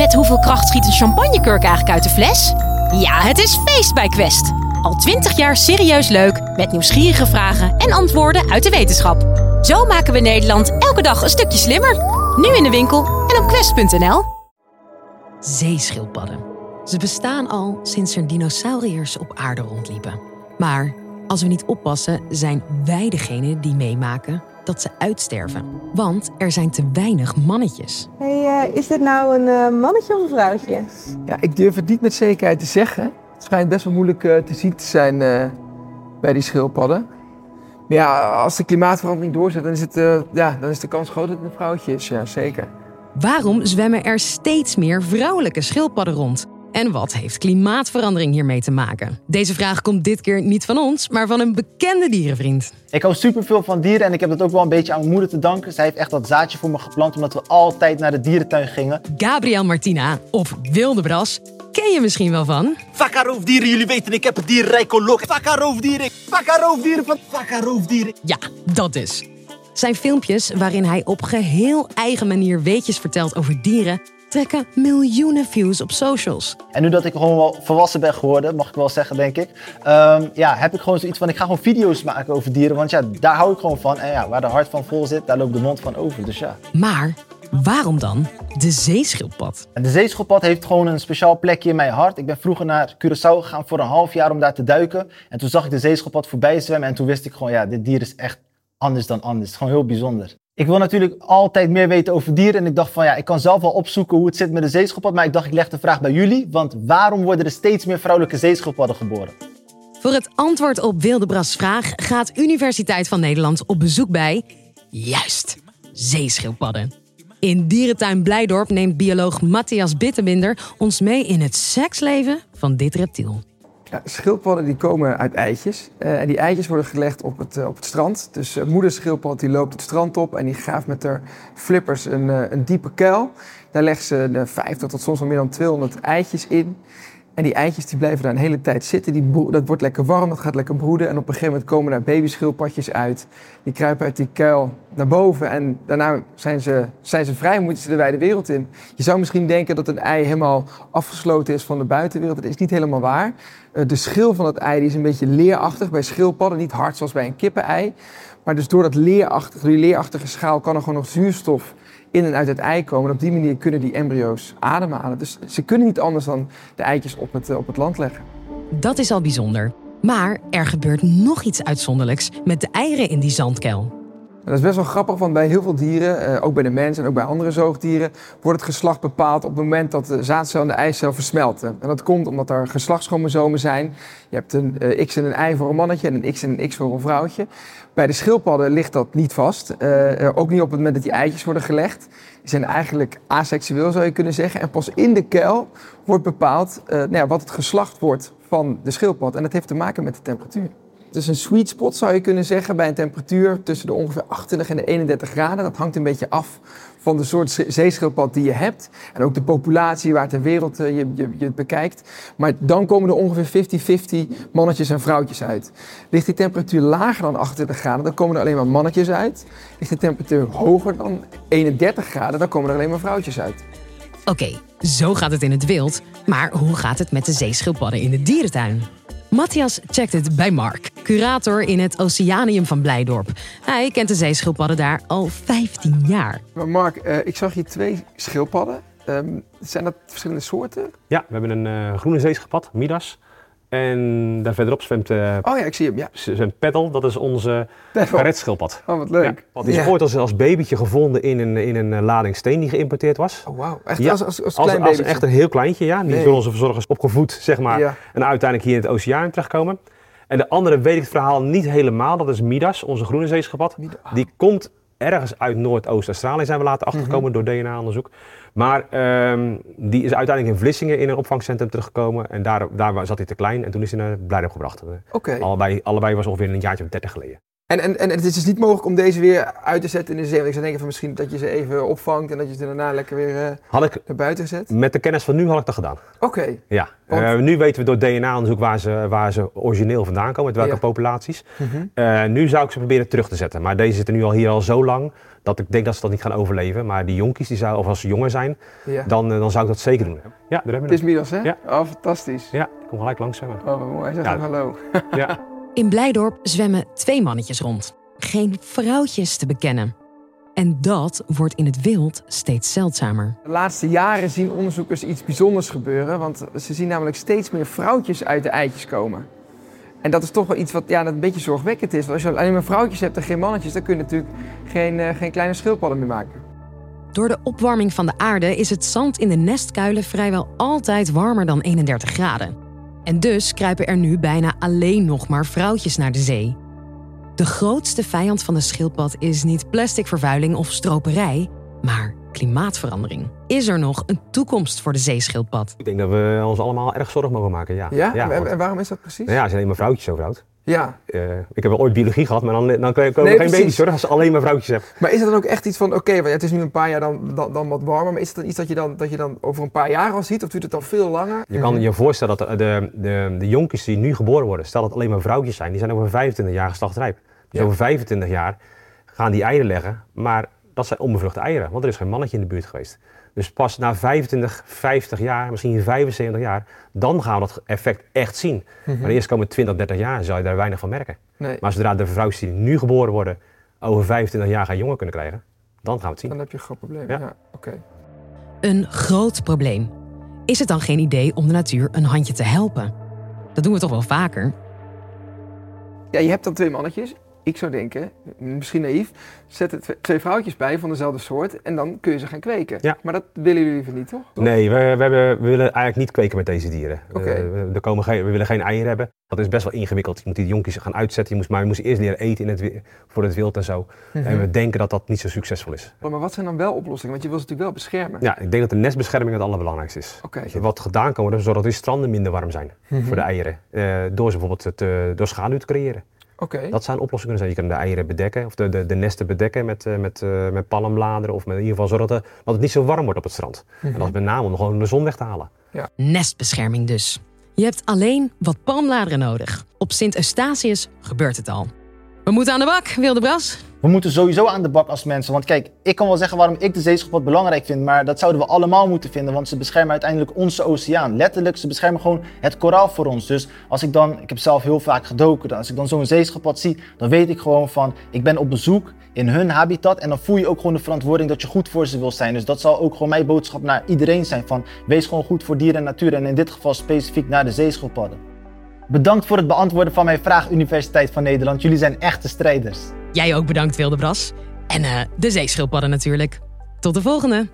Met hoeveel kracht schiet een champagnekurk eigenlijk uit de fles? Ja, het is feest bij Quest. Al twintig jaar serieus leuk, met nieuwsgierige vragen en antwoorden uit de wetenschap. Zo maken we Nederland elke dag een stukje slimmer. Nu in de winkel en op quest.nl. Zeeschildpadden. Ze bestaan al sinds er dinosauriërs op aarde rondliepen. Maar als we niet oppassen, zijn wij degene die meemaken dat ze uitsterven. Want er zijn te weinig mannetjes. Hey, eh, is dit nou een eh, mannetje of een vrouwtje? Ja, ik durf het niet met zekerheid te zeggen. Het schijnt best wel moeilijk eh, te zien te zijn eh, bij die schildpadden. Maar ja, als de klimaatverandering doorzet, dan is, het, eh, ja, dan is de kans groot dat het een vrouwtje is. Ja, zeker. Waarom zwemmen er steeds meer vrouwelijke schildpadden rond? En wat heeft klimaatverandering hiermee te maken? Deze vraag komt dit keer niet van ons, maar van een bekende dierenvriend. Ik hou superveel van dieren en ik heb dat ook wel een beetje aan mijn moeder te danken. Zij heeft echt dat zaadje voor me geplant omdat we altijd naar de dierentuin gingen. Gabriel Martina, of Wildebras, ken je misschien wel van? Vakka roofdieren, jullie weten, ik heb het dierenrijkolog. Vakka roofdieren, vakka roofdieren van vakka roofdieren. Ja, dat dus. Zijn filmpjes, waarin hij op geheel eigen manier weetjes vertelt over dieren, trekken miljoenen views op socials. En nu dat ik gewoon wel volwassen ben geworden, mag ik wel zeggen, denk ik. ehm, ja, heb ik gewoon zoiets van, ik ga gewoon video's maken over dieren. Want ja, daar hou ik gewoon van. En ja, waar de hart van vol zit, daar loopt de mond van over. Dus ja. Maar waarom dan de zeeschildpad? En de zeeschildpad heeft gewoon een speciaal plekje in mijn hart. Ik ben vroeger naar Curaçao gegaan voor een half jaar om daar te duiken. En toen zag ik de zeeschildpad voorbij zwemmen. En toen wist ik gewoon, ja, dit dier is echt anders dan anders. Gewoon heel bijzonder. Ik wil natuurlijk altijd meer weten over dieren. En ik dacht van, ja, ik kan zelf wel opzoeken hoe het zit met de zeeschildpad. Maar ik dacht, ik leg de vraag bij jullie. Want waarom worden er steeds meer vrouwelijke zeeschildpadden geboren? Voor het antwoord op Wildebras' vraag gaat Universiteit van Nederland op bezoek bij... Juist, zeeschildpadden. In dierentuin Blijdorp neemt bioloog Matthias Bittenbinder ons mee in het seksleven van dit reptiel. Ja, schildpadden die komen uit eitjes. Eh, en die eitjes worden gelegd op het, eh, op het strand. Dus uh, moeder schildpad die loopt het strand op en die graaft met haar flippers een, eh, een diepe kuil. Daar legt ze de 50 tot soms wel meer dan 200 eitjes in. En die eitjes die blijven daar een hele tijd zitten. Die dat wordt lekker warm, dat gaat lekker broeden. En op een gegeven moment komen daar babyschildpadjes uit. Die kruipen uit die kuil naar boven. En daarna zijn ze, zijn ze vrij, moeten ze de wijde wereld in. Je zou misschien denken dat een ei helemaal afgesloten is van de buitenwereld. Dat is niet helemaal waar. Eh, de schil van het ei die is een beetje leerachtig bij schildpadden. Niet hard zoals bij een kippenei. Maar dus door, dat leerachtige, die leerachtige schaal kan er gewoon nog zuurstof in en uit het ei komen. En op die manier kunnen die embryo's ademhalen. Dus ze kunnen niet anders dan de eitjes op het, eh, op het land leggen. Dat is al bijzonder. Maar er gebeurt nog iets uitzonderlijks met de eieren in die zandkuil. Dat is best wel grappig, want bij heel veel dieren, eh, ook bij de mens en ook bij andere zoogdieren, wordt het geslacht bepaald op het moment dat de zaadcel en de eicel versmelten. En dat komt omdat er geslachtschromosomen zijn. Je hebt een eh, X en een Y voor een mannetje en een X en een X voor een vrouwtje. Bij de schildpadden ligt dat niet vast. Eh, ook niet op het moment dat die eitjes worden gelegd. Die zijn eigenlijk aseksueel, zou je kunnen zeggen. En pas in de kuil wordt bepaald nou ja, wat het geslacht wordt van de schildpad. En dat heeft te maken met de temperatuur. Is een sweet spot, zou je kunnen zeggen, bij een temperatuur tussen de ongeveer 28 en de 31 graden. Dat hangt een beetje af van de soort ze- zeeschildpad die je hebt. En ook de populatie waar ter wereld eh, je, je, je bekijkt. Maar dan komen er ongeveer 50-50 mannetjes en vrouwtjes uit. Ligt die temperatuur lager dan 28 graden, dan komen er alleen maar mannetjes uit. Ligt de temperatuur hoger dan 31 graden, dan komen er alleen maar vrouwtjes uit. Oké, zo gaat het in het wild. Maar hoe gaat het met de zeeschildpadden in de dierentuin? Matthias checkt het bij Mark, curator in het Oceanium van Blijdorp. Hij kent de zeeschildpadden daar al 15 jaar. Maar Mark, eh, ik zag hier twee schildpadden. Ehm, zijn dat verschillende soorten? Ja, we hebben een eh, groene zeeschildpad, Midas. En daar verderop zwemt, eh Oh ja, ik zie hem. Ja. zwemt Peddel, dat is onze karetschildpad. Oh, wat leuk. Ja, die is Ja. ooit als, als babytje gevonden in een, in een eh, lading steen die geïmporteerd was. Oh, wauw. Echt Ja, als, als, als Als, klein als babytje. echt een heel kleintje, ja. Die Nee. door onze verzorgers opgevoed, zeg maar. En uiteindelijk hier in het oceaan terechtkomen. En de andere weet ik het verhaal niet helemaal. Dat is Midas, onze groene. Ah. Die komt ergens uit Noordoost-Australië, zijn we later Mhm. achtergekomen door DNA-onderzoek. Maar ehm, die is uiteindelijk in Vlissingen in een opvangcentrum terechtgekomen. En daar, daar zat hij te klein en toen is hij naar Blijdorp gebracht. Oké. Allebei, allebei was ongeveer een jaartje of 30 geleden. En, en, en het is dus niet mogelijk om deze weer uit te zetten in de zee. Want ik zou denken van misschien dat je ze even opvangt en dat je ze daarna lekker weer eh, Had ik, naar buiten zet. met de kennis van nu had ik dat gedaan. Oké. Ja, Want- Eh, nu weten we door DNA-onderzoek waar ze, waar ze origineel vandaan komen, uit welke Ja. populaties. Mhm. Eh, nu zou ik ze proberen terug te zetten. Maar deze zitten nu al hier al zo lang dat ik denk dat ze dat niet gaan overleven. Maar die jonkies, die zou, of als ze jonger zijn, Ja. dan, dan zou ik dat zeker doen. Ja, daar hebben Het we is hem. Midas, hè? Ja. Oh, fantastisch. Ja, ik kom gelijk langs. Oh, mooi. Hij zegt Ja. hallo. Ja. In Blijdorp zwemmen twee mannetjes rond. Geen vrouwtjes te bekennen. En dat wordt in het wild steeds zeldzamer. De laatste jaren zien onderzoekers iets bijzonders gebeuren, want ze zien namelijk steeds meer vrouwtjes uit de eitjes komen. En dat is toch wel iets wat ja, dat een beetje zorgwekkend is. Want als je alleen maar vrouwtjes hebt en geen mannetjes, dan kun je natuurlijk geen, eh, geen kleine schildpadden meer maken. Door de opwarming van de aarde is het zand in de nestkuilen vrijwel altijd warmer dan 31 graden. En dus kruipen er nu bijna alleen nog maar vrouwtjes naar de zee. De grootste vijand van de schildpad is niet plasticvervuiling of stroperij, maar klimaatverandering. Is er nog een toekomst voor de zeeschildpad? Ik denk dat we ons allemaal erg zorgen mogen maken, ja. Ja? en, waarom is dat precies? nou ja, als je alleen maar vrouwtjes overhoudt. Ja. Eh, ik heb wel ooit biologie gehad, maar dan, dan komen er Nee, geen baby's hoor, als je alleen maar vrouwtjes hebt. Maar is het dan ook echt iets van, oké, want het is nu een paar jaar dan, dan, dan wat warmer, maar is het dan iets dat je dan, dat je dan over een paar jaar al ziet, of duurt het dan veel langer? Je kan je voorstellen dat de, de, de, de jonkies die nu geboren worden, stel dat het alleen maar vrouwtjes zijn, die zijn over 25 jaar geslachtrijp. Dus Ja. over 25 jaar gaan die eieren leggen, maar dat zijn onbevruchte eieren, want er is geen mannetje in de buurt geweest. Dus pas na 25, 50 jaar, misschien 75 jaar, dan gaan we dat effect echt zien. Maar de eerste komende 20, 30 jaar zal je daar weinig van merken. Nee, Maar zodra de vrouwtjes die nu geboren worden over 25 jaar geen jongen kunnen krijgen, dan gaan we het zien. dan heb je een groot probleem. Ja, Ja. oké. Een groot probleem. Is het dan geen idee om de natuur een handje te helpen? Dat doen we toch wel vaker? Ja, je hebt dan twee mannetjes. Ik zou denken, misschien naïef, zet er twe- twee vrouwtjes bij van dezelfde soort en dan kun je ze gaan kweken. Ja. Maar dat willen jullie liever niet, toch? Nee, we, we, hebben, we willen eigenlijk niet kweken met deze dieren. Eh, we, er komen geen, we willen geen eieren hebben. Dat is best wel ingewikkeld. Je moet die jonkies gaan uitzetten. Je moest, maar je moest eerst leren eten in het, voor het wild en zo. En we denken dat dat niet zo succesvol is. Maar wat zijn dan wel oplossingen? Want je wil ze natuurlijk wel beschermen. Ja, ik denk dat de nestbescherming het allerbelangrijkste is. Wat gedaan kan worden, zodat die stranden minder warm zijn voor de eieren. Eh, door ze bijvoorbeeld te, door schaduw te creëren. Oké. Dat zijn oplossingen. Dus je kan de eieren bedekken, of de, de, de nesten bedekken met, eh, met, eh, met palmbladeren. Of met, in ieder geval zorgen dat, dat het niet zo warm wordt op het strand. En dat is met name om gewoon de zon weg te halen. Nestbescherming dus. Je hebt alleen wat palmbladeren nodig. Op Sint Eustatius gebeurt het al. We moeten aan de bak, Wilde Bras. We moeten sowieso aan de bak als mensen. Want kijk, ik kan wel zeggen waarom ik de zeeschildpad belangrijk vind. Maar dat zouden we allemaal moeten vinden. Want ze beschermen uiteindelijk onze oceaan. Letterlijk, ze beschermen gewoon het koraal voor ons. Dus als ik dan, ik heb zelf heel vaak gedoken. Als ik dan zo'n zeeschildpad zie, dan weet ik gewoon van, ik ben op bezoek in hun habitat. En dan voel je ook gewoon de verantwoording dat je goed voor ze wil zijn. Dus dat zal ook gewoon mijn boodschap naar iedereen zijn. Van, wees gewoon goed voor dieren en natuur. En in dit geval specifiek naar de zeeschildpadden. Bedankt voor het beantwoorden van mijn vraag, Universiteit van Nederland. Jullie zijn echte strijders. Jij ook bedankt, Wilde Bras. En eh, de zeeschildpadden natuurlijk. Tot de volgende.